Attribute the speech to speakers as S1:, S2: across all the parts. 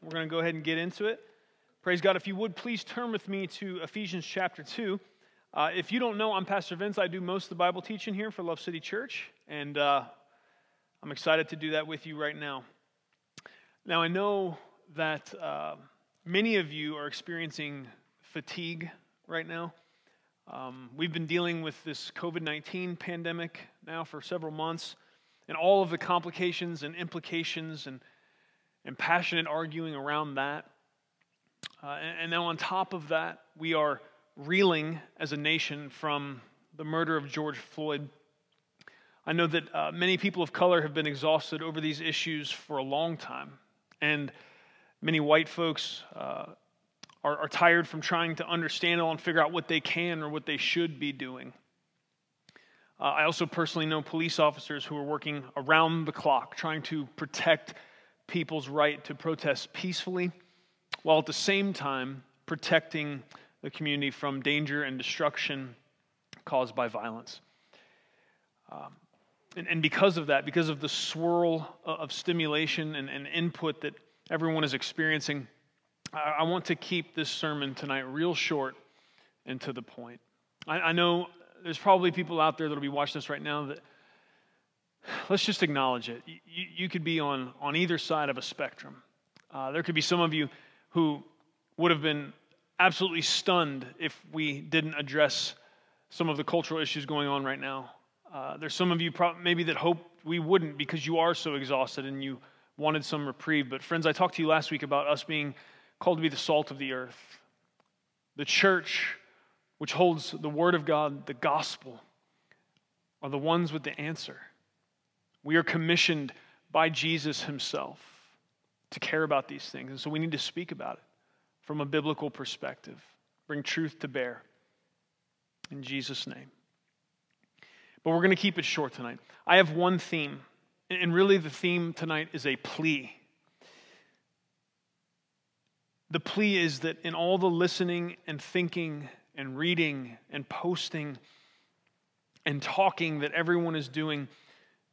S1: We're going to go ahead and get into it. Praise God. If you would, please turn with me to Ephesians chapter 2. Uh, if you don't know, I'm Pastor Vince. I do most of the Bible teaching here for Love City Church, and uh, I'm excited to do that with you right now. Now, I know that uh, many of you are experiencing fatigue right now. Um, we've been dealing with this COVID 19 pandemic now for several months and all of the complications and implications and, and passionate arguing around that. Uh, and, and now, on top of that, we are reeling as a nation from the murder of George Floyd. I know that uh, many people of color have been exhausted over these issues for a long time. And many white folks uh, are, are tired from trying to understand it all and figure out what they can or what they should be doing. Uh, I also personally know police officers who are working around the clock trying to protect people's right to protest peacefully, while at the same time protecting the community from danger and destruction caused by violence. Um, and, and, because of that, because of the swirl of stimulation and, and input that everyone is experiencing, I want to keep this sermon tonight real short and to the point. I, I know there's probably people out there that'll be watching this right now that let's just acknowledge it. You, you could be on, on either side of a spectrum. Uh, there could be some of you who would have been absolutely stunned if we didn't address some of the cultural issues going on right now. Uh, there's some of you pro- maybe that hope we wouldn't because you are so exhausted and you wanted some reprieve. But, friends, I talked to you last week about us being called to be the salt of the earth. The church, which holds the Word of God, the gospel, are the ones with the answer. We are commissioned by Jesus Himself to care about these things. And so we need to speak about it from a biblical perspective, bring truth to bear. In Jesus' name. But we're going to keep it short tonight. I have one theme, and really the theme tonight is a plea. The plea is that in all the listening and thinking and reading and posting and talking that everyone is doing,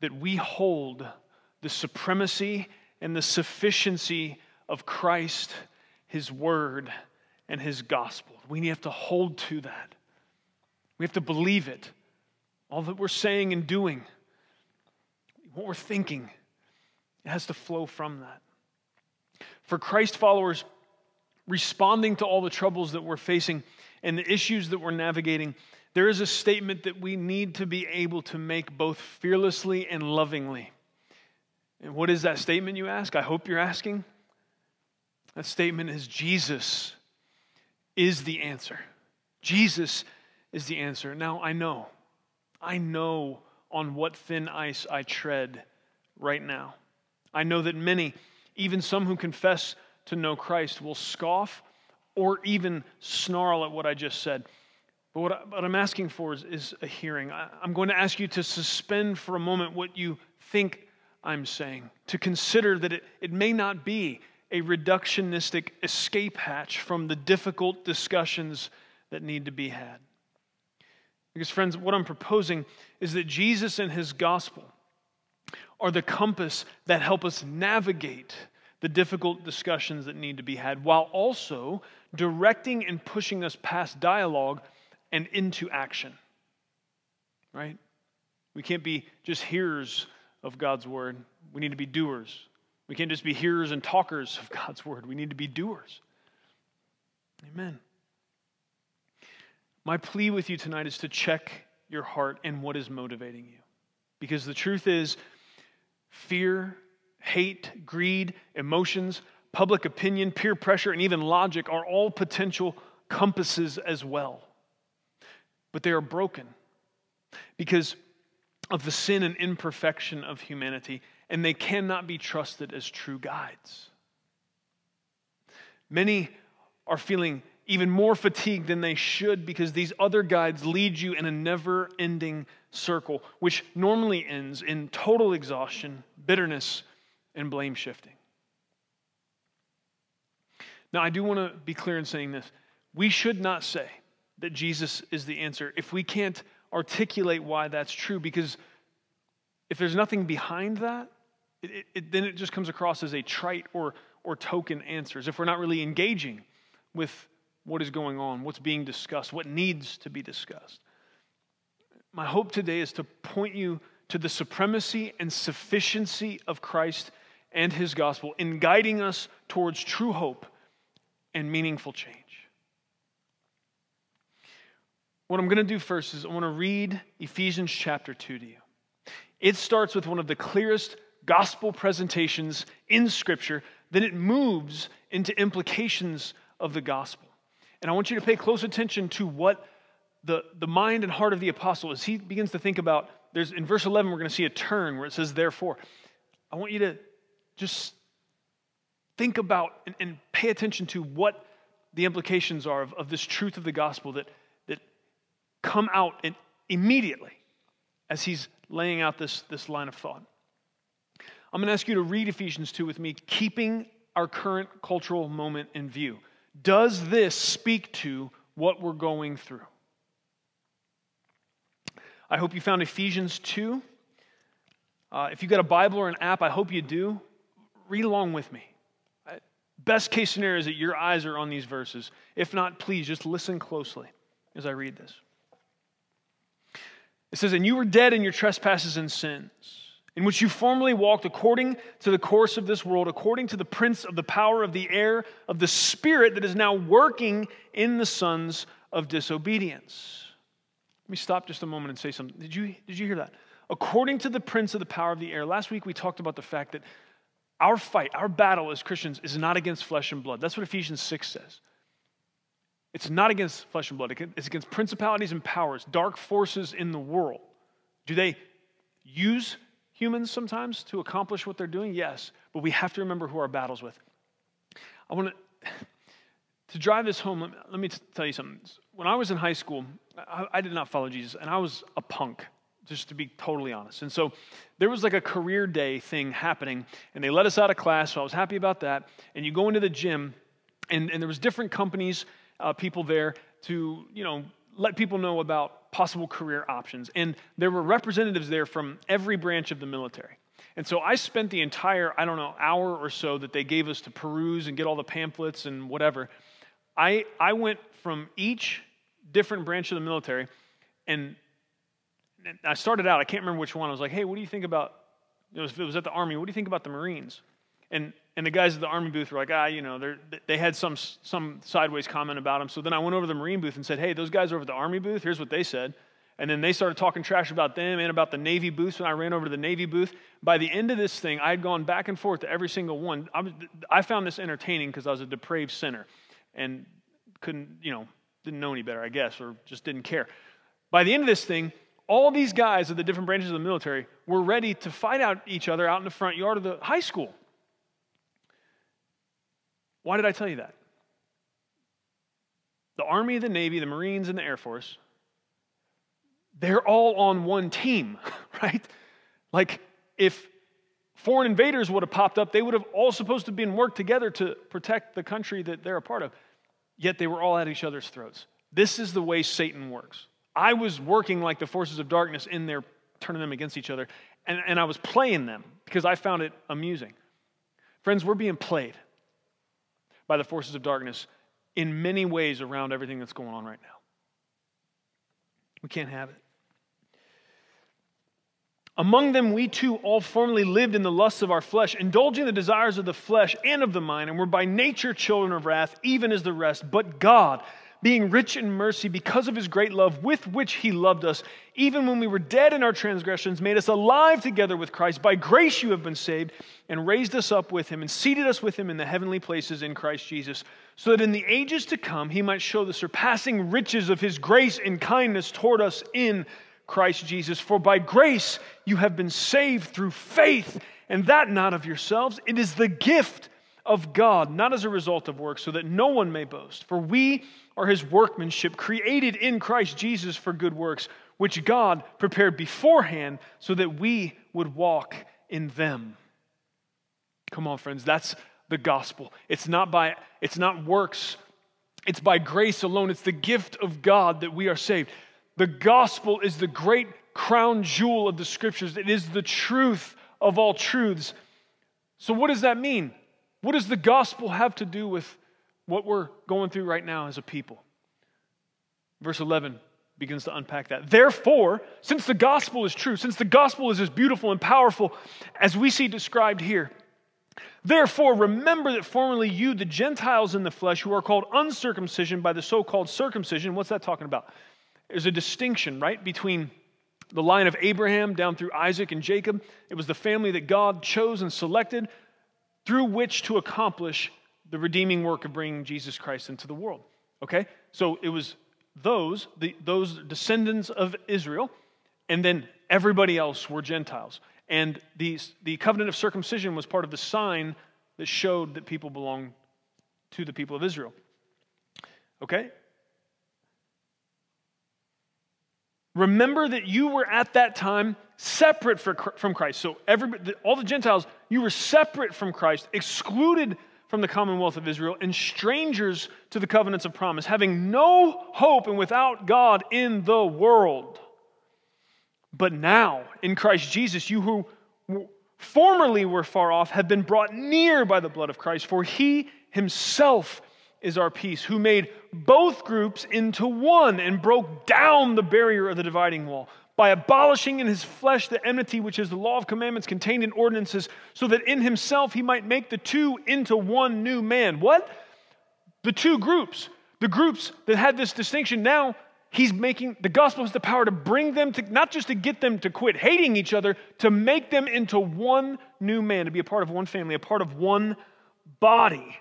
S1: that we hold the supremacy and the sufficiency of Christ, His Word, and His gospel. We have to hold to that. We have to believe it. All that we're saying and doing, what we're thinking, it has to flow from that. For Christ followers, responding to all the troubles that we're facing and the issues that we're navigating, there is a statement that we need to be able to make both fearlessly and lovingly. And what is that statement, you ask? I hope you're asking. That statement is Jesus is the answer. Jesus is the answer. Now, I know, I know on what thin ice I tread right now. I know that many, even some who confess to know Christ will scoff or even snarl at what I just said. But what, I, what I'm asking for is, is a hearing. I, I'm going to ask you to suspend for a moment what you think I'm saying, to consider that it, it may not be a reductionistic escape hatch from the difficult discussions that need to be had. Because, friends, what I'm proposing is that Jesus and his gospel are the compass that help us navigate the difficult discussions that need to be had, while also directing and pushing us past dialogue and into action. Right? We can't be just hearers of God's word, we need to be doers. We can't just be hearers and talkers of God's word, we need to be doers. Amen. My plea with you tonight is to check your heart and what is motivating you. Because the truth is, fear hate, greed, emotions, public opinion, peer pressure, and even logic are all potential compasses as well. But they are broken because of the sin and imperfection of humanity, and they cannot be trusted as true guides. Many are feeling even more fatigued than they should because these other guides lead you in a never ending circle, which normally ends in total exhaustion, bitterness, and blame shifting. Now, I do want to be clear in saying this. We should not say that Jesus is the answer if we can't articulate why that's true, because if there's nothing behind that, it, it, then it just comes across as a trite or, or token answers. If we're not really engaging with what is going on, what's being discussed, what needs to be discussed. My hope today is to point you to the supremacy and sufficiency of Christ and his gospel in guiding us towards true hope and meaningful change. What I'm going to do first is I want to read Ephesians chapter 2 to you. It starts with one of the clearest gospel presentations in Scripture, then it moves into implications of the gospel. And I want you to pay close attention to what the, the mind and heart of the apostle is. He begins to think about, there's in verse 11, we're going to see a turn where it says, therefore. I want you to just think about and, and pay attention to what the implications are of, of this truth of the gospel that come out and immediately as he's laying out this, this line of thought. I'm going to ask you to read Ephesians 2 with me, keeping our current cultural moment in view. Does this speak to what we're going through? I hope you found Ephesians 2. Uh, if you've got a Bible or an app, I hope you do. Read along with me. Best case scenario is that your eyes are on these verses. If not, please just listen closely as I read this. It says, And you were dead in your trespasses and sins in which you formerly walked according to the course of this world, according to the prince of the power of the air, of the spirit that is now working in the sons of disobedience. Let me stop just a moment and say something. Did you, did you hear that? According to the prince of the power of the air. Last week we talked about the fact that our fight, our battle as Christians is not against flesh and blood. That's what Ephesians 6 says. It's not against flesh and blood, it's against principalities and powers, dark forces in the world. Do they use humans sometimes to accomplish what they're doing? Yes, but we have to remember who our battle's with. I want to, to drive this home, let me, let me tell you something. When I was in high school, I, I did not follow Jesus, and I was a punk, just to be totally honest. And so there was like a career day thing happening, and they let us out of class, so I was happy about that. And you go into the gym, and, and there was different companies, uh, people there to, you know, let people know about possible career options. And there were representatives there from every branch of the military. And so I spent the entire, I don't know, hour or so that they gave us to peruse and get all the pamphlets and whatever. I, I went from each different branch of the military and I started out, I can't remember which one. I was like, hey, what do you think about, it was, it was at the Army, what do you think about the Marines? And, and the guys at the Army booth were like, ah, you know, they had some, some sideways comment about them. So then I went over to the Marine booth and said, hey, those guys over at the Army booth, here's what they said. And then they started talking trash about them and about the Navy booth. When I ran over to the Navy booth, by the end of this thing, I had gone back and forth to every single one. I, was, I found this entertaining because I was a depraved sinner and couldn't, you know, didn't know any better, I guess, or just didn't care. By the end of this thing, all these guys of the different branches of the military were ready to fight out each other out in the front yard of the high school. Why did I tell you that? The Army, the Navy, the Marines, and the Air Force, they're all on one team, right? Like, if foreign invaders would have popped up, they would have all supposed to have been worked together to protect the country that they're a part of. Yet they were all at each other's throats. This is the way Satan works. I was working like the forces of darkness in there, turning them against each other, and, and I was playing them because I found it amusing. Friends, we're being played by the forces of darkness in many ways around everything that's going on right now. We can't have it. Among them, we too all formerly lived in the lusts of our flesh, indulging the desires of the flesh and of the mind, and were by nature children of wrath, even as the rest. But God, being rich in mercy because of his great love with which he loved us, even when we were dead in our transgressions, made us alive together with Christ. By grace you have been saved, and raised us up with him, and seated us with him in the heavenly places in Christ Jesus, so that in the ages to come he might show the surpassing riches of his grace and kindness toward us in Christ Jesus. For by grace you have been saved through faith, and that not of yourselves. It is the gift of God, not as a result of works, so that no one may boast. For we are his workmanship, created in Christ Jesus for good works, which God prepared beforehand so that we would walk in them. Come on, friends, that's the gospel. It's not by it's not works. It's by grace alone. It's the gift of God that we are saved. The gospel is the great crown jewel of the scriptures. It is the truth of all truths. So what does that mean? What does the gospel have to do with what we're going through right now as a people? Verse 11 begins to unpack that. Therefore, since the gospel is true, since the gospel is as beautiful and powerful as we see described here, Therefore, remember that formerly you, the Gentiles in the flesh, who are called uncircumcision by the so called circumcision, what's that talking about? There's a distinction, right, between the line of Abraham down through Isaac and Jacob. It was the family that God chose and selected through which to accomplish the redeeming work of bringing Jesus Christ into the world. Okay? So it was those, the, those descendants of Israel, and then everybody else were Gentiles. And the, the covenant of circumcision was part of the sign that showed that people belonged to the people of Israel. Okay? Remember that you were at that time separate for, from Christ. So, every, all the Gentiles, you were separate from Christ, excluded from the commonwealth of Israel, and strangers to the covenants of promise, having no hope and without God in the world. But now, in Christ Jesus, you who formerly were far off have been brought near by the blood of Christ, for he himself is our peace, who made both groups into one and broke down the barrier of the dividing wall by abolishing in his flesh the enmity which is the law of commandments contained in ordinances, so that in himself he might make the two into one new man. What? The two groups. The groups that had this distinction now he's making the gospel has the power to bring them to not just to get them to quit hating each other to make them into one new man to be a part of one family a part of one body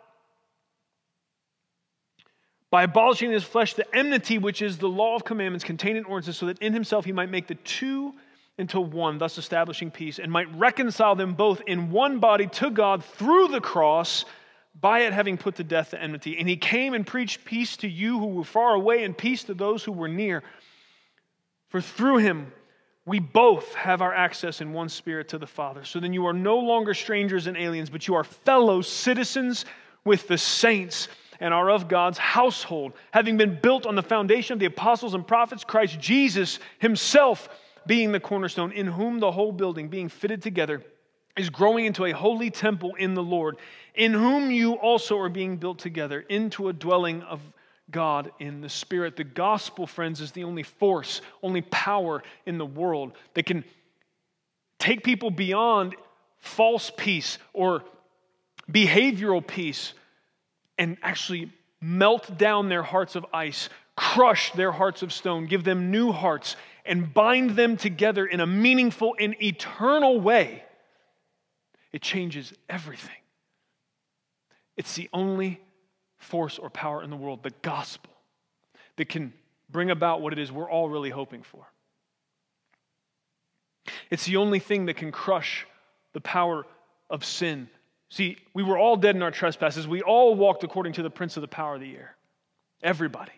S1: by abolishing in his flesh the enmity which is the law of commandments contained in ordinances so that in himself he might make the two into one thus establishing peace and might reconcile them both in one body to god through the cross by it having put to death the enmity. And he came and preached peace to you who were far away and peace to those who were near. For through him we both have our access in one spirit to the Father. So then you are no longer strangers and aliens, but you are fellow citizens with the saints and are of God's household, having been built on the foundation of the apostles and prophets, Christ Jesus himself being the cornerstone, in whom the whole building being fitted together is growing into a holy temple in the Lord, in whom you also are being built together into a dwelling of God in the Spirit. The gospel, friends, is the only force, only power in the world that can take people beyond false peace or behavioral peace and actually melt down their hearts of ice, crush their hearts of stone, give them new hearts, and bind them together in a meaningful and eternal way it changes everything. It's the only force or power in the world, the gospel, that can bring about what it is we're all really hoping for. It's the only thing that can crush the power of sin. See, we were all dead in our trespasses. We all walked according to the prince of the power of the air. Everybody.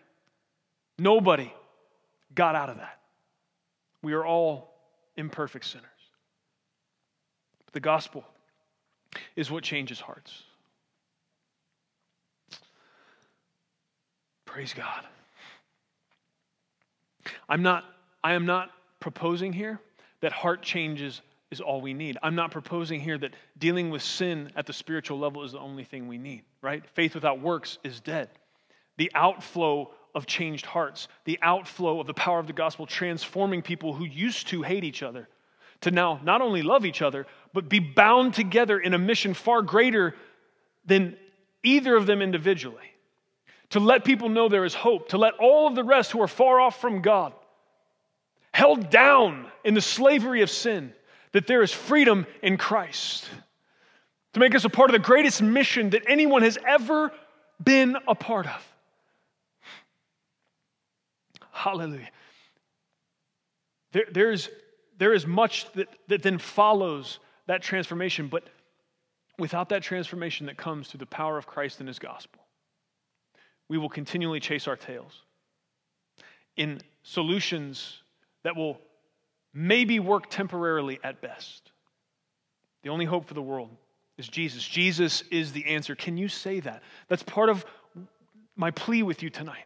S1: Nobody got out of that. We are all imperfect sinners. But the gospel is what changes hearts. Praise God. I'm not, I am not proposing here that heart changes is all we need. I'm not proposing here that dealing with sin at the spiritual level is the only thing we need, right? Faith without works is dead. The outflow of changed hearts, the outflow of the power of the gospel transforming people who used to hate each other to now not only love each other, but be bound together in a mission far greater than either of them individually. To let people know there is hope, to let all of the rest who are far off from God, held down in the slavery of sin, that there is freedom in Christ. To make us a part of the greatest mission that anyone has ever been a part of. Hallelujah. There, there's there is much that, that then follows that transformation, but without that transformation that comes through the power of Christ and his gospel, we will continually chase our tails in solutions that will maybe work temporarily at best. The only hope for the world is Jesus. Jesus is the answer. Can you say that? That's part of my plea with you tonight.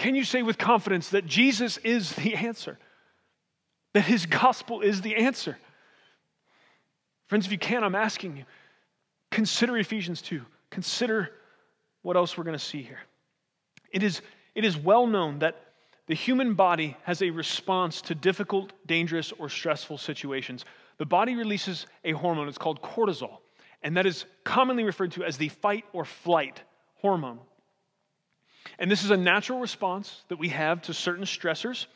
S1: Can you say with confidence that Jesus is the answer? That his gospel is the answer? Friends, if you can, I'm asking you, consider Ephesians 2. Consider what else we're going to see here. It is, it is well known that the human body has a response to difficult, dangerous, or stressful situations. The body releases a hormone, it's called cortisol, and that is commonly referred to as the fight or flight hormone. And this is a natural response that we have to certain stressors,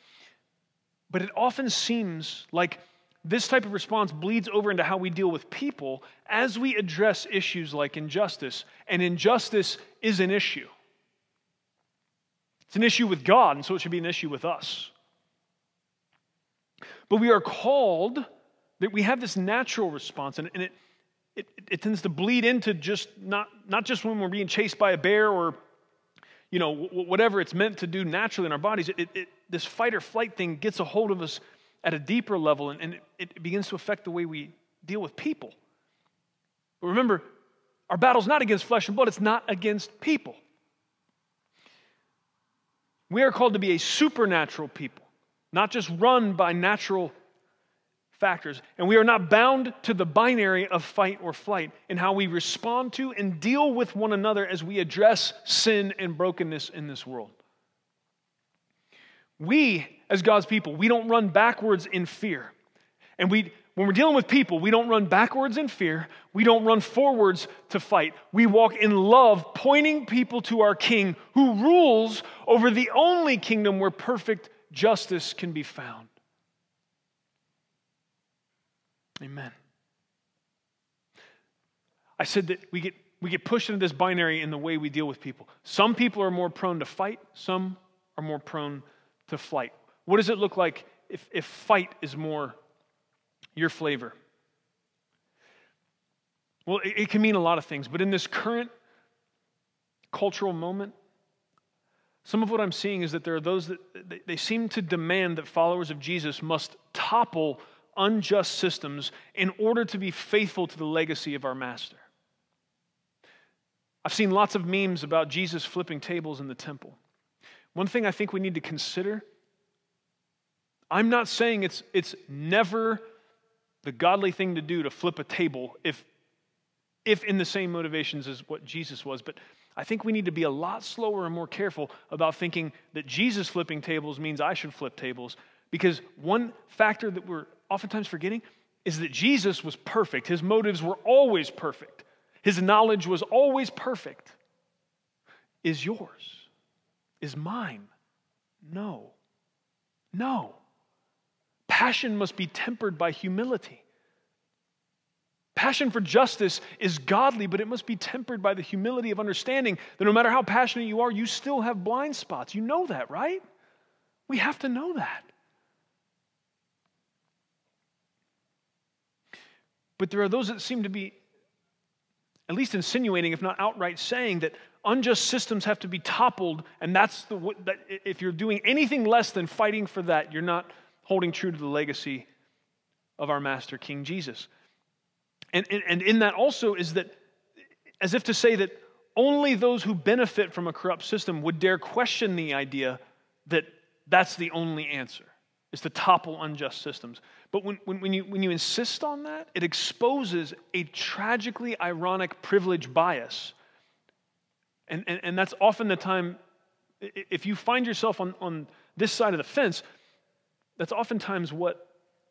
S1: but it often seems like this type of response bleeds over into how we deal with people as we address issues like injustice. And injustice is an issue. It's an issue with God, and so it should be an issue with us. But we are called that we have this natural response, and, it, it, it tends to bleed into just not, not just when we're being chased by a bear or you know, whatever it's meant to do naturally in our bodies, it, it, this fight or flight thing gets a hold of us at a deeper level and, and it, it begins to affect the way we deal with people. But remember, our battle's not against flesh and blood, it's not against people. We are called to be a supernatural people, not just run by natural factors. And we are not bound to the binary of fight or flight in how we respond to and deal with one another as we address sin and brokenness in this world. We, as God's people, we don't run backwards in fear. And we, when we're dealing with people, we don't run backwards in fear. We don't run forwards to fight. We walk in love, pointing people to our King who rules over the only kingdom where perfect justice can be found. Amen. I said that we get, we get pushed into this binary in the way we deal with people. Some people are more prone to fight, some are more prone to flight. What does it look like if, if fight is more your flavor? Well, it, it can mean a lot of things, but in this current cultural moment, some of what I'm seeing is that there are those that they, seem to demand that followers of Jesus must topple unjust systems in order to be faithful to the legacy of our master. I've seen lots of memes about Jesus flipping tables in the temple. One thing I think we need to consider I'm not saying it's, it's never the godly thing to do to flip a table if, if in the same motivations as what Jesus was, but I think we need to be a lot slower and more careful about thinking that Jesus flipping tables means I should flip tables. Because one factor that we're oftentimes forgetting is that Jesus was perfect. His motives were always perfect, his knowledge was always perfect. Is yours? Is mine? No. No. Passion must be tempered by humility. Passion for justice is godly, but it must be tempered by the humility of understanding that no matter how passionate you are, you still have blind spots. You know that, right? We have to know that. But there are those that seem to be at least insinuating, if not outright saying, that unjust systems have to be toppled, and that's the that if you're doing anything less than fighting for that, you're not holding true to the legacy of our Master King Jesus. And, and, and in that also is that, as if to say that only those who benefit from a corrupt system would dare question the idea that that's the only answer, is to topple unjust systems. But when, when, when, you, when you insist on that, it exposes a tragically ironic privilege bias. And, and, and that's often the time, if you find yourself on, on this side of the fence, that's oftentimes what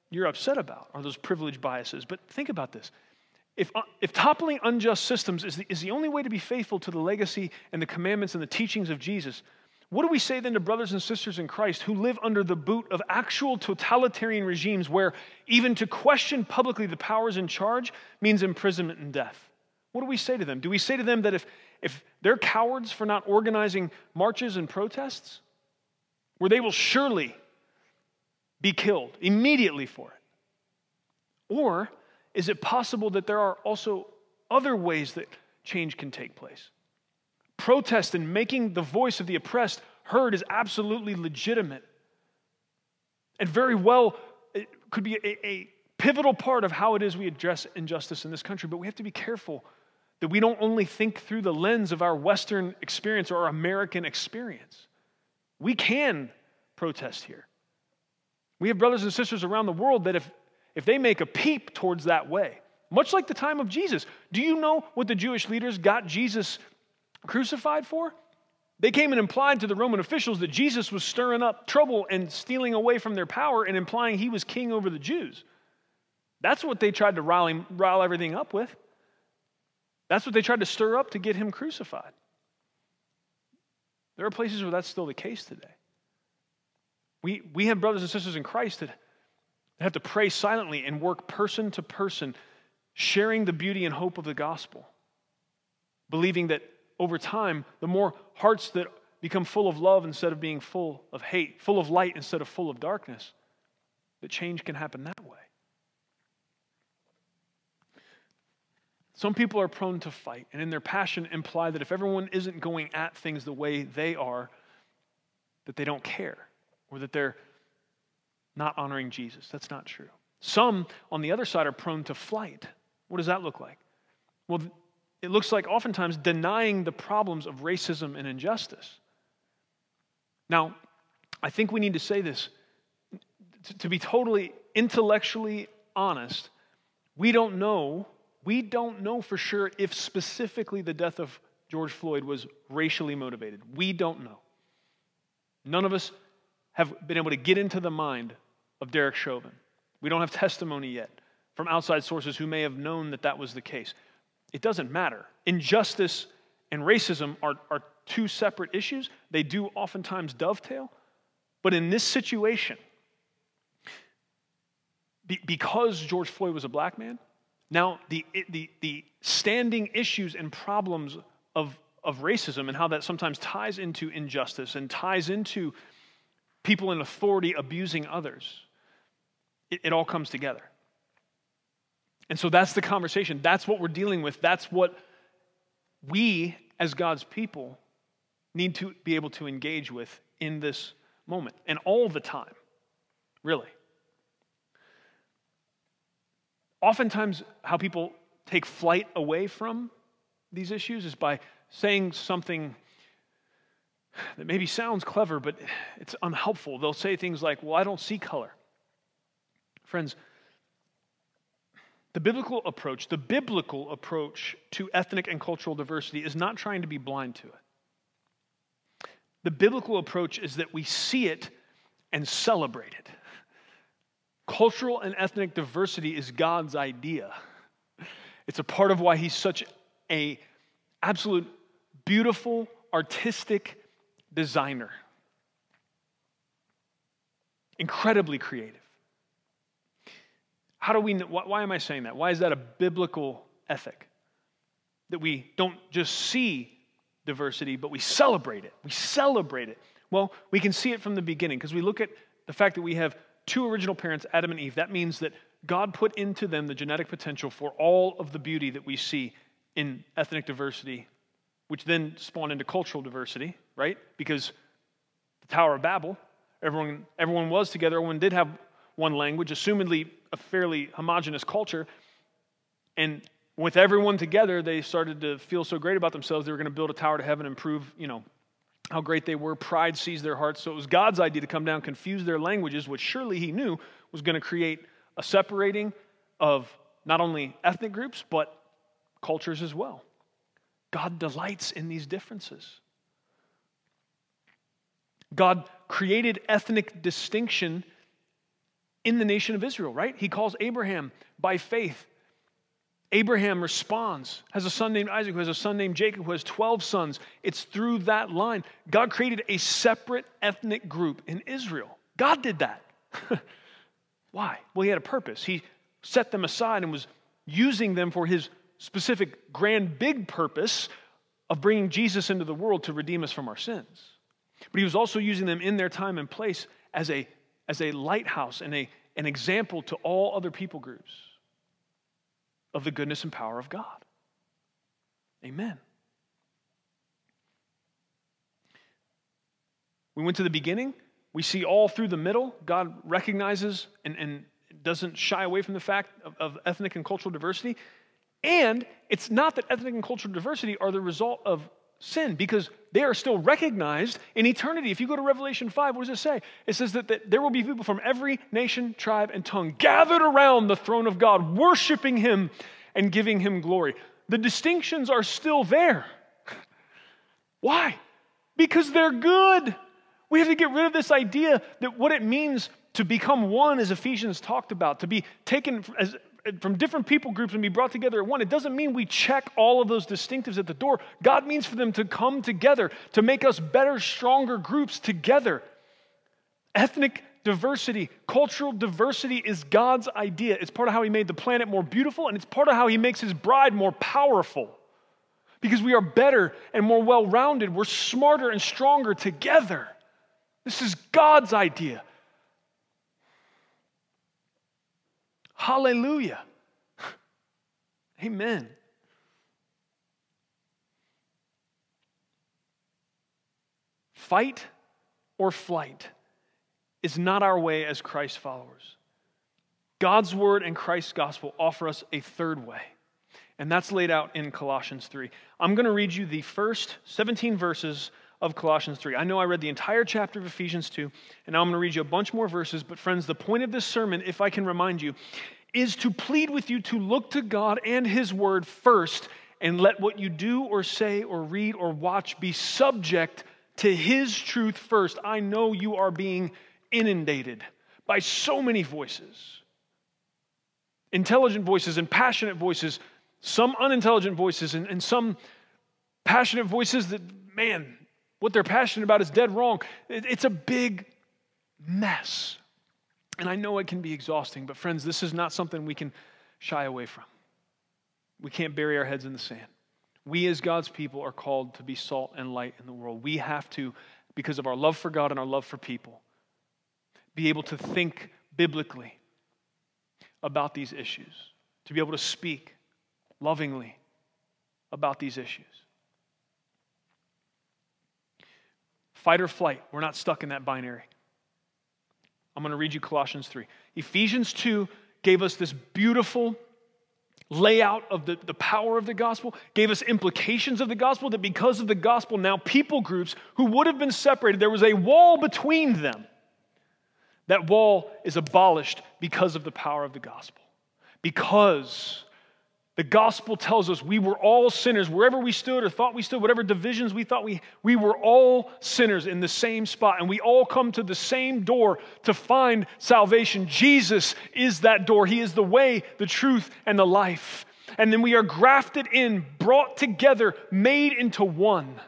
S1: you're upset about, are those privilege biases. But think about this. If, uh, if toppling unjust systems is the, is the only way to be faithful to the legacy and the commandments and the teachings of Jesus, what do we say then to brothers and sisters in Christ who live under the boot of actual totalitarian regimes where even to question publicly the powers in charge means imprisonment and death? What do we say to them? Do we say to them that if, if they're cowards for not organizing marches and protests, where they will surely be killed immediately for it? Or is it possible that there are also other ways that change can take place. Protest and making the voice of the oppressed heard is absolutely legitimate. And very well, it could be a, a pivotal part of how it is we address injustice in this country. But we have to be careful that we don't only think through the lens of our Western experience or our American experience. We can protest here. We have brothers and sisters around the world that if, if they make a peep towards that way, much like the time of Jesus, do you know what the Jewish leaders got Jesus crucified for? They came and implied to the Roman officials that Jesus was stirring up trouble and stealing away from their power and implying he was king over the Jews. That's what they tried to rile, rile everything up with. That's what they tried to stir up to get him crucified. There are places where that's still the case today. We, we have brothers and sisters in Christ that have to pray silently and work person to person, sharing the beauty and hope of the gospel, believing that over time, the more hearts that become full of love instead of being full of hate, full of light instead of full of darkness, that change can happen that way. Some people are prone to fight, and in their passion imply that if everyone isn't going at things the way they are, that they don't care or that they're not honoring Jesus. That's not true. Some, on the other side, are prone to flight. What does that look like? Well, it looks like oftentimes denying the problems of racism and injustice. Now, I think we need to say this to be totally intellectually honest. We don't know, we don't know for sure if specifically the death of George Floyd was racially motivated. We don't know. None of us have been able to get into the mind of Derek Chauvin. We don't have testimony yet from outside sources who may have known that that was the case. It doesn't matter. Injustice and racism are, are two separate issues. They do oftentimes dovetail. But in this situation, be, because George Floyd was a black man, now the, the, the standing issues and problems of, of racism and how that sometimes ties into injustice and ties into people in authority abusing others, it, it all comes together. And so that's the conversation. That's what we're dealing with. That's what we, as God's people, need to be able to engage with in this moment and all the time, really. Oftentimes, how people take flight away from these issues is by saying something that maybe sounds clever, but it's unhelpful. They'll say things like, Well, I don't see color. Friends, the biblical approach, the biblical approach to ethnic and cultural diversity is not trying to be blind to it. The biblical approach is that we see it and celebrate it. Cultural and ethnic diversity is God's idea. It's a part of why he's such a absolute beautiful artistic designer. Incredibly creative. How do we, know, why am I saying that? Why is that a biblical ethic? That we don't just see diversity, but we celebrate it. We celebrate it. Well, we can see it from the beginning because we look at the fact that we have two original parents, Adam and Eve. That means that God put into them the genetic potential for all of the beauty that we see in ethnic diversity, which then spawned into cultural diversity, right? Because the Tower of Babel, everyone, everyone was together, everyone did have one language, assumedly a fairly homogenous culture. And with everyone together, they started to feel so great about themselves, they were going to build a tower to heaven and prove, you know, how great they were. Pride seized their hearts. So it was God's idea to come down, confuse their languages, which surely He knew was going to create a separating of not only ethnic groups, but cultures as well. God delights in these differences. God created ethnic distinction in the nation of Israel, right? He calls Abraham by faith. Abraham responds, has a son named Isaac, who has a son named Jacob, who has 12 sons. It's through that line. God created a separate ethnic group in Israel. God did that. Why? Well, he had a purpose. He set them aside and was using them for his specific, grand, big purpose of bringing Jesus into the world to redeem us from our sins. But he was also using them in their time and place as a as a lighthouse and a, an example to all other people groups of the goodness and power of God. Amen. We went to the beginning. We see all through the middle, God recognizes and, and doesn't shy away from the fact of, of ethnic and cultural diversity. And it's not that ethnic and cultural diversity are the result of sin because they are still recognized in eternity. If you go to Revelation 5, what does it say? It says that, that, there will be people from every nation, tribe, and tongue gathered around the throne of God, worshiping Him and giving Him glory. The distinctions are still there. Why? Because they're good. We have to get rid of this idea that what it means to become one, as Ephesians talked about, to be taken as, from different people groups and be brought together at one. It doesn't mean we check all of those distinctives at the door. God means for them to come together, to make us better, stronger groups together. Ethnic diversity, cultural diversity is God's idea. It's part of how He made the planet more beautiful, and it's part of how He makes His bride more powerful. Because we are better and more well rounded, we're smarter and stronger together. This is God's idea. Hallelujah. Amen. Fight or flight is not our way as Christ followers. God's word and Christ's gospel offer us a third way, and that's laid out in Colossians 3. I'm going to read you the first 17 verses of Colossians 3. I know I read the entire chapter of Ephesians 2, and now I'm going to read you a bunch more verses. But, friends, the point of this sermon, if I can remind you, is to plead with you to look to God and His Word first, and let what you do or say or read or watch be subject to His truth first. I know you are being inundated by so many voices intelligent voices and passionate voices, some unintelligent voices, and, and some passionate voices that, man, what they're passionate about is dead wrong. It's a big mess. And I know it can be exhausting, but friends, this is not something we can shy away from. We can't bury our heads in the sand. We, as God's people, are called to be salt and light in the world. We have to, because of our love for God and our love for people, be able to think biblically about these issues, to be able to speak lovingly about these issues. Fight or flight. We're not stuck in that binary. I'm going to read you Colossians 3. Ephesians 2 gave us this beautiful layout of the, the power of the gospel, gave us implications of the gospel that because of the gospel, now people groups who would have been separated, there was a wall between them. That wall is abolished because of the power of the gospel. Because the gospel tells us we were all sinners, wherever we stood or thought we stood, whatever divisions we thought we, we were all sinners in the same spot. And we all come to the same door to find salvation. Jesus is that door. He is the way, the truth, and the life. And then we are grafted in, brought together, made into one.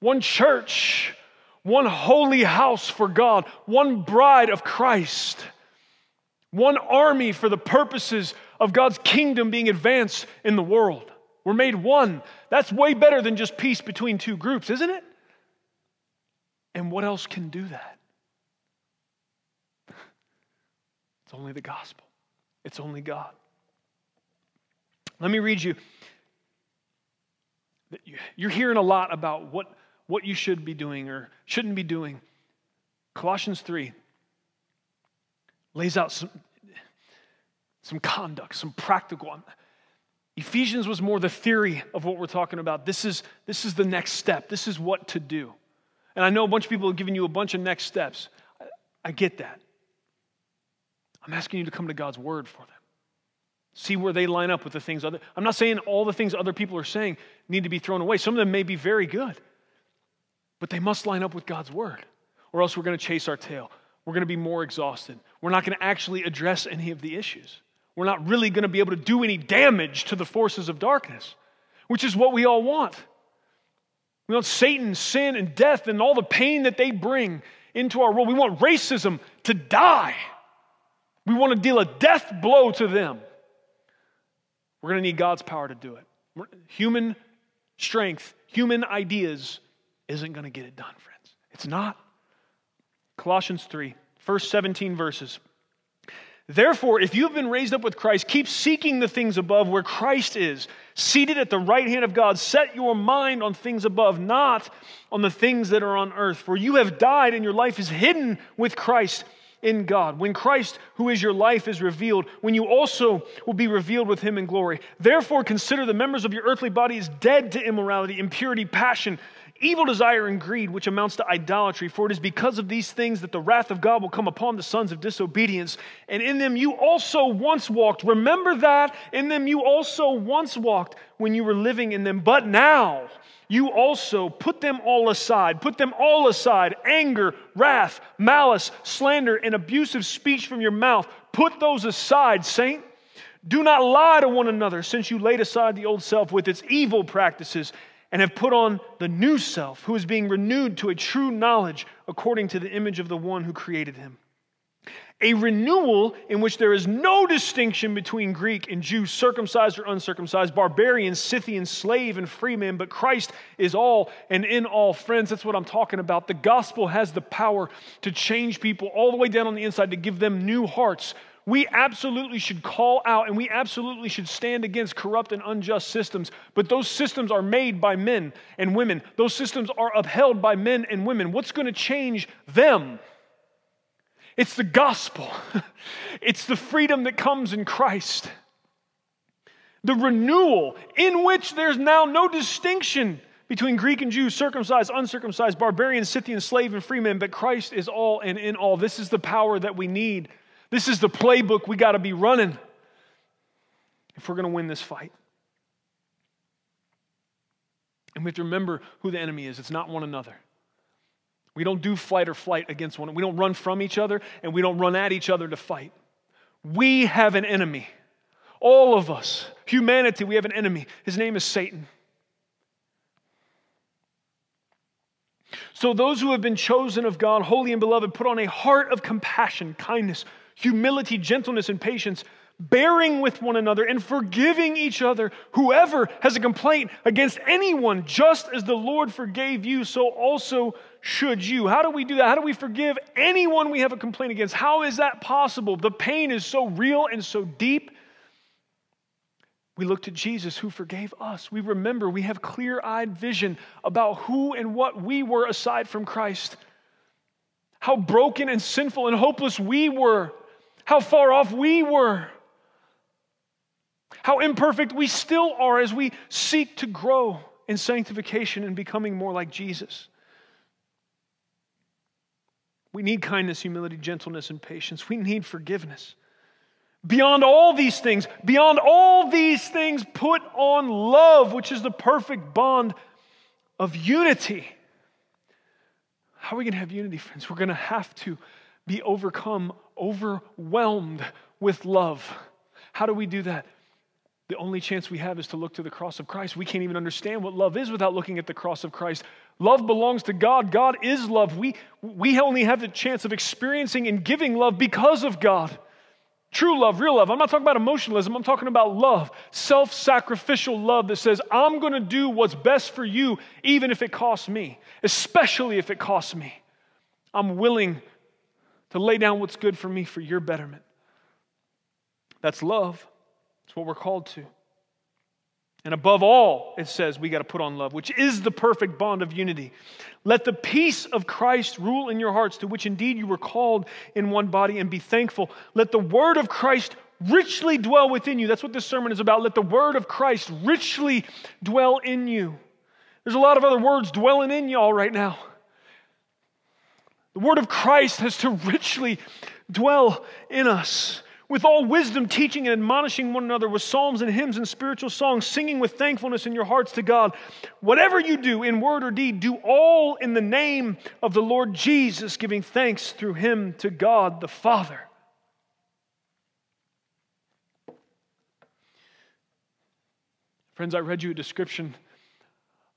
S1: One church, one holy house for God, one bride of Christ, one army for the purposes of God's kingdom being advanced in the world. We're made one. That's way better than just peace between two groups, isn't it? And what else can do that? It's only the gospel, it's only God. Let me read you. You're hearing a lot about what, what you should be doing or shouldn't be doing. Colossians 3 lays out some, some conduct, some practical. Ephesians was more the theory of what we're talking about. This is, this is the next step. This is what to do. And I know a bunch of people have given you a bunch of next steps. I, I get that. I'm asking you to come to God's word for them. See where they line up with the things other. I'm not saying all the things other people are saying need to be thrown away. Some of them may be very good, but they must line up with God's word, or else we're going to chase our tail. We're going to be more exhausted. We're not going to actually address any of the issues we're not really going to be able to do any damage to the forces of darkness, which is what we all want. We want Satan, sin, and death and all the pain that they bring into our world. We want racism to die. We want to deal a death blow to them. We're going to need God's power to do it. Human strength, human ideas isn't going to get it done, friends. It's not. Colossians 3, first 17 verses. Therefore, if you have been raised up with Christ, keep seeking the things above where Christ is, seated at the right hand of God. Set your mind on things above, not on the things that are on earth. For you have died, and your life is hidden with Christ in God. When Christ, who is your life, is revealed, when you also will be revealed with him in glory. Therefore, consider the members of your earthly body as dead to immorality, impurity, passion evil desire and greed, which amounts to idolatry. For it is because of these things that the wrath of God will come upon the sons of disobedience. And in them you also once walked. Remember that. In them you also once walked when you were living in them. But now you also put them all aside. Put them all aside anger, wrath, malice, slander, and abusive speech from your mouth. Put those aside, saint. Do not lie to one another, since you laid aside the old self with its evil practices and have put on the new self, who is being renewed to a true knowledge according to the image of the one who created him. A renewal in which there is no distinction between Greek and Jew, circumcised or uncircumcised, barbarian, Scythian, slave, and free man, but Christ is all and in all. Friends, that's what I'm talking about. The gospel has the power to change people all the way down on the inside, to give them new hearts, we absolutely should call out and we absolutely should stand against corrupt and unjust systems. But those systems are made by men and women, those systems are upheld by men and women. What's going to change them? It's the gospel, it's the freedom that comes in Christ, the renewal in which there's now no distinction between Greek and Jew, circumcised, uncircumcised, barbarian, Scythian, slave, and free men, but Christ is all and in all. This is the power that we need this is the playbook we got to be running if we're going to win this fight. And we have to remember who the enemy is. It's not one another. We don't do flight or flight against one. We don't run from each other and we don't run at each other to fight. We have an enemy. All of us, humanity, we have an enemy. His name is Satan. So, those who have been chosen of God, holy and beloved, put on a heart of compassion, kindness, humility, gentleness, and patience, bearing with one another and forgiving each other. Whoever has a complaint against anyone, just as the Lord forgave you, so also should you. How do we do that? How do we forgive anyone we have a complaint against? How is that possible? The pain is so real and so deep. We look to Jesus who forgave us. We remember we have clear eyed vision about who and what we were aside from Christ. How broken and sinful and hopeless we were how far off we were, how imperfect we still are as we seek to grow in sanctification and becoming more like Jesus. We need kindness, humility, gentleness, and patience. We need forgiveness. Beyond all these things, beyond all these things, put on love, which is the perfect bond of unity. How are we going to have unity, friends? We're going to have to be overcome, overwhelmed with love. How do we do that? The only chance we have is to look to the cross of Christ. We can't even understand what love is without looking at the cross of Christ. Love belongs to God. God is love. We, we only have the chance of experiencing and giving love because of God. True love, real love. I'm not talking about emotionalism. I'm talking about love, self sacrificial love that says, I'm going to do what's best for you, even if it costs me, especially if it costs me. I'm willing to lay down what's good for me for your betterment. That's love. That's what we're called to. And above all, it says we got to put on love, which is the perfect bond of unity. Let the peace of Christ rule in your hearts, to which indeed you were called in one body, and be thankful. Let the word of Christ richly dwell within you. That's what this sermon is about. Let the word of Christ richly dwell in you. There's a lot of other words dwelling in y'all right now. The word of Christ has to richly dwell in us. With all wisdom, teaching and admonishing one another with psalms and hymns and spiritual songs, singing with thankfulness in your hearts to God. Whatever you do in word or deed, do all in the name of the Lord Jesus, giving thanks through him to God the Father. Friends, I read you a description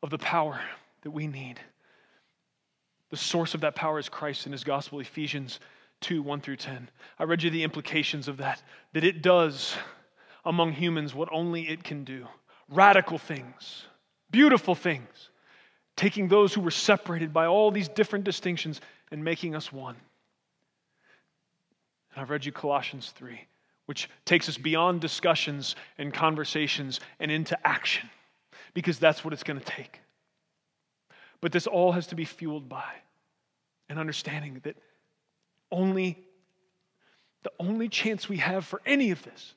S1: of the power that we need. The source of that power is Christ in his gospel, Ephesians 2 1 through 10. I read you the implications of that, that it does among humans what only it can do radical things, beautiful things, taking those who were separated by all these different distinctions and making us one. And I've read you Colossians 3 which takes us beyond discussions and conversations and into action, because that's what it's going to take. But this all has to be fueled by an understanding that only the only chance we have for any of this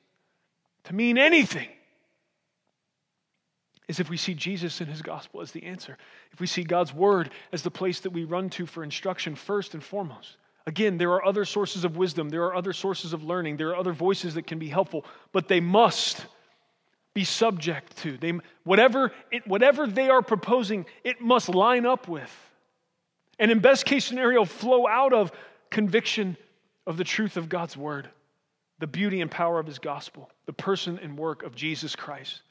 S1: to mean anything is if we see Jesus and his gospel as the answer. If we see God's word as the place that we run to for instruction first and foremost. Again, there are other sources of wisdom, there are other sources of learning, there are other voices that can be helpful, but they must be subject to. They, whatever, it, whatever they are proposing, it must line up with. And in best case scenario, flow out of conviction of the truth of God's word, the beauty and power of his gospel, the person and work of Jesus Christ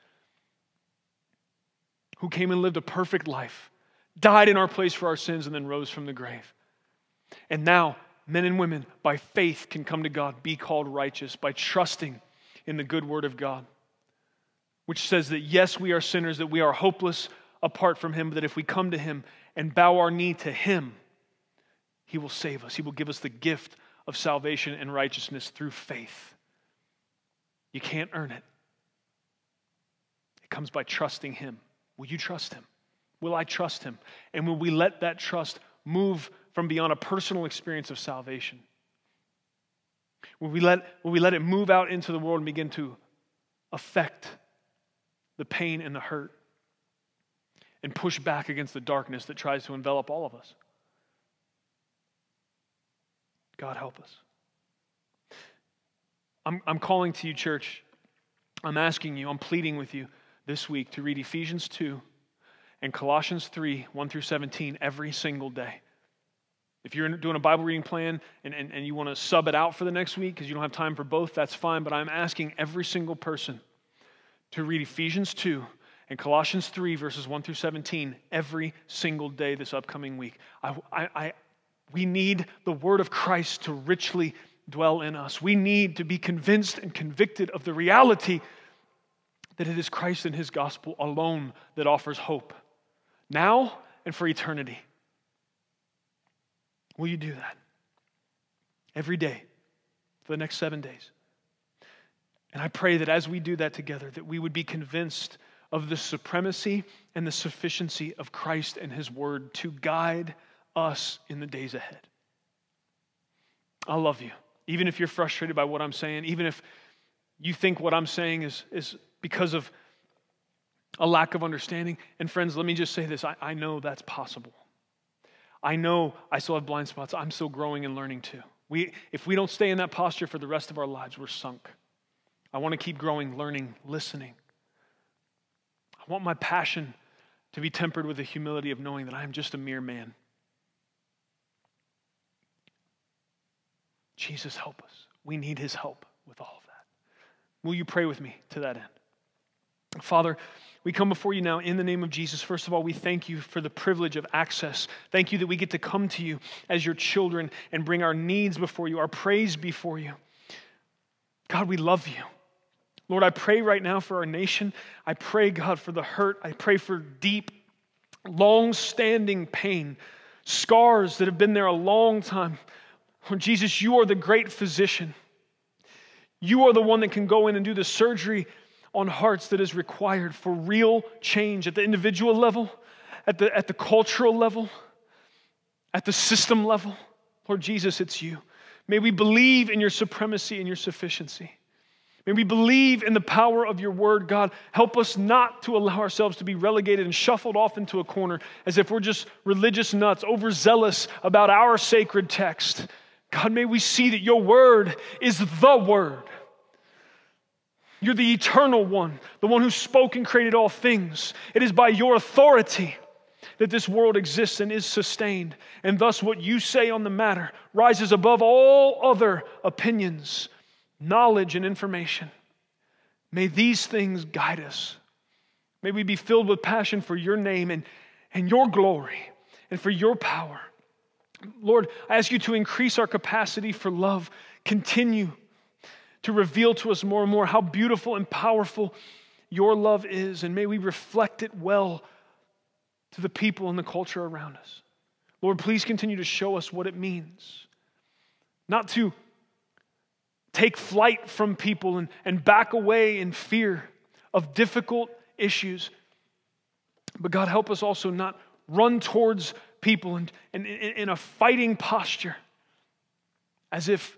S1: who came and lived a perfect life, died in our place for our sins, and then rose from the grave. And now, men and women, by faith, can come to God, be called righteous by trusting in the good word of God, which says that yes, we are sinners, that we are hopeless apart from Him, but that if we come to Him and bow our knee to Him, He will save us. He will give us the gift of salvation and righteousness through faith. You can't earn it, it comes by trusting Him. Will you trust him? Will I trust him? And will we let that trust move from beyond a personal experience of salvation? Will we let, will we let it move out into the world and begin to affect the pain and the hurt and push back against the darkness that tries to envelop all of us? God help us. I'm, I'm calling to you, church. I'm asking you, I'm pleading with you this week to read Ephesians 2 and Colossians 3 1 through 17 every single day. If you're doing a Bible reading plan and, and, and you want to sub it out for the next week because you don't have time for both, that's fine. But I'm asking every single person to read Ephesians 2 and Colossians 3, verses 1 through 17, every single day this upcoming week. I, I, we need the word of Christ to richly dwell in us. We need to be convinced and convicted of the reality that it is Christ and his gospel alone that offers hope, now and for eternity. Will you do that? Every day for the next seven days. And I pray that as we do that together, that we would be convinced of the supremacy and the sufficiency of Christ and his word to guide us in the days ahead. I love you. Even if you're frustrated by what I'm saying, even if you think what I'm saying is, is because of a lack of understanding. And friends, let me just say this I, I know that's possible. I know I still have blind spots. I'm still growing and learning too. We, if we don't stay in that posture for the rest of our lives, we're sunk. I want to keep growing, learning, listening. I want my passion to be tempered with the humility of knowing that I am just a mere man. Jesus, help us. We need his help with all of that. Will you pray with me to that end? Father, we come before you now in the name of Jesus. First of all, we thank you for the privilege of access. Thank you that we get to come to you as your children and bring our needs before you, our praise before you. God, we love you. Lord, I pray right now for our nation. I pray, God, for the hurt. I pray for deep, long standing pain, scars that have been there a long time. Lord Jesus, you are the great physician. You are the one that can go in and do the surgery on hearts that is required for real change at the individual level, at the, at the cultural level, at the system level. Lord Jesus, it's you. May we believe in your supremacy and your sufficiency. May we believe in the power of your word, God. Help us not to allow ourselves to be relegated and shuffled off into a corner as if we're just religious nuts, overzealous about our sacred text. God, may we see that your word is the word. You're the eternal one, the one who spoke and created all things. It is by your authority that this world exists and is sustained. And thus, what you say on the matter rises above all other opinions, knowledge, and information. May these things guide us. May we be filled with passion for your name and, and your glory and for your power. Lord, I ask you to increase our capacity for love. Continue to reveal to us more and more how beautiful and powerful your love is, and may we reflect it well to the people and the culture around us. Lord, please continue to show us what it means. Not to take flight from people and, and back away in fear of difficult issues. But God, help us also not run towards people and, and, in a fighting posture as if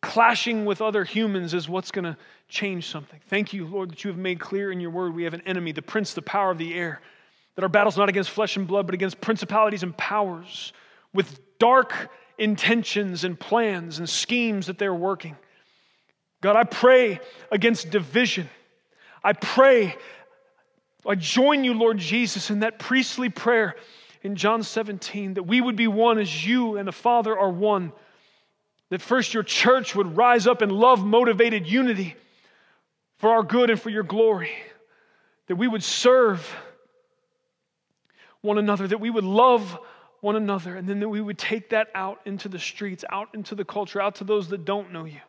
S1: clashing with other humans is what's going to change something. Thank you, Lord, that you have made clear in your word we have an enemy, the prince, the power of the air, that our battle's not against flesh and blood, but against principalities and powers with dark intentions and plans and schemes that they're working. God, I pray against division. I pray, I join you, Lord Jesus, in that priestly prayer in John 17 that we would be one as you and the Father are one. That first your church would rise up in love motivated unity for our good and for your glory. That we would serve one another, that we would love one another, and then that we would take that out into the streets, out into the culture, out to those that don't know you.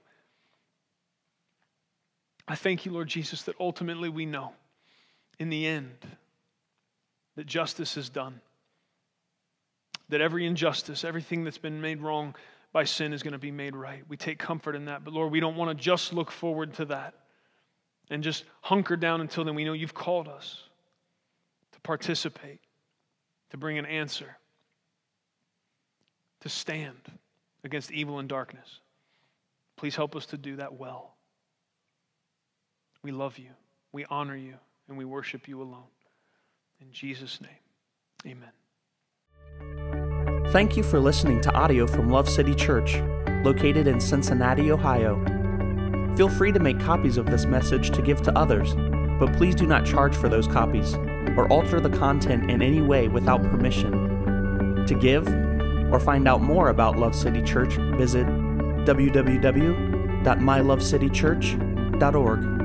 S1: I thank you, Lord Jesus, that ultimately we know in the end that justice is done. That every injustice, everything that's been made wrong by sin is going to be made right. We take comfort in that. But Lord, we don't want to just look forward to that and just hunker down until then. We know you've called us to participate, to bring an answer, to stand against evil and darkness. Please help us to do that well. We love you, we honor you, and we worship you alone. In Jesus' name, amen.
S2: Thank you for listening to audio from Love City Church, located in Cincinnati, Ohio. Feel free to make copies of this message to give to others, but please do not charge for those copies or alter the content in any way without permission. To give or find out more about Love City Church, visit www.mylovecitychurch.org.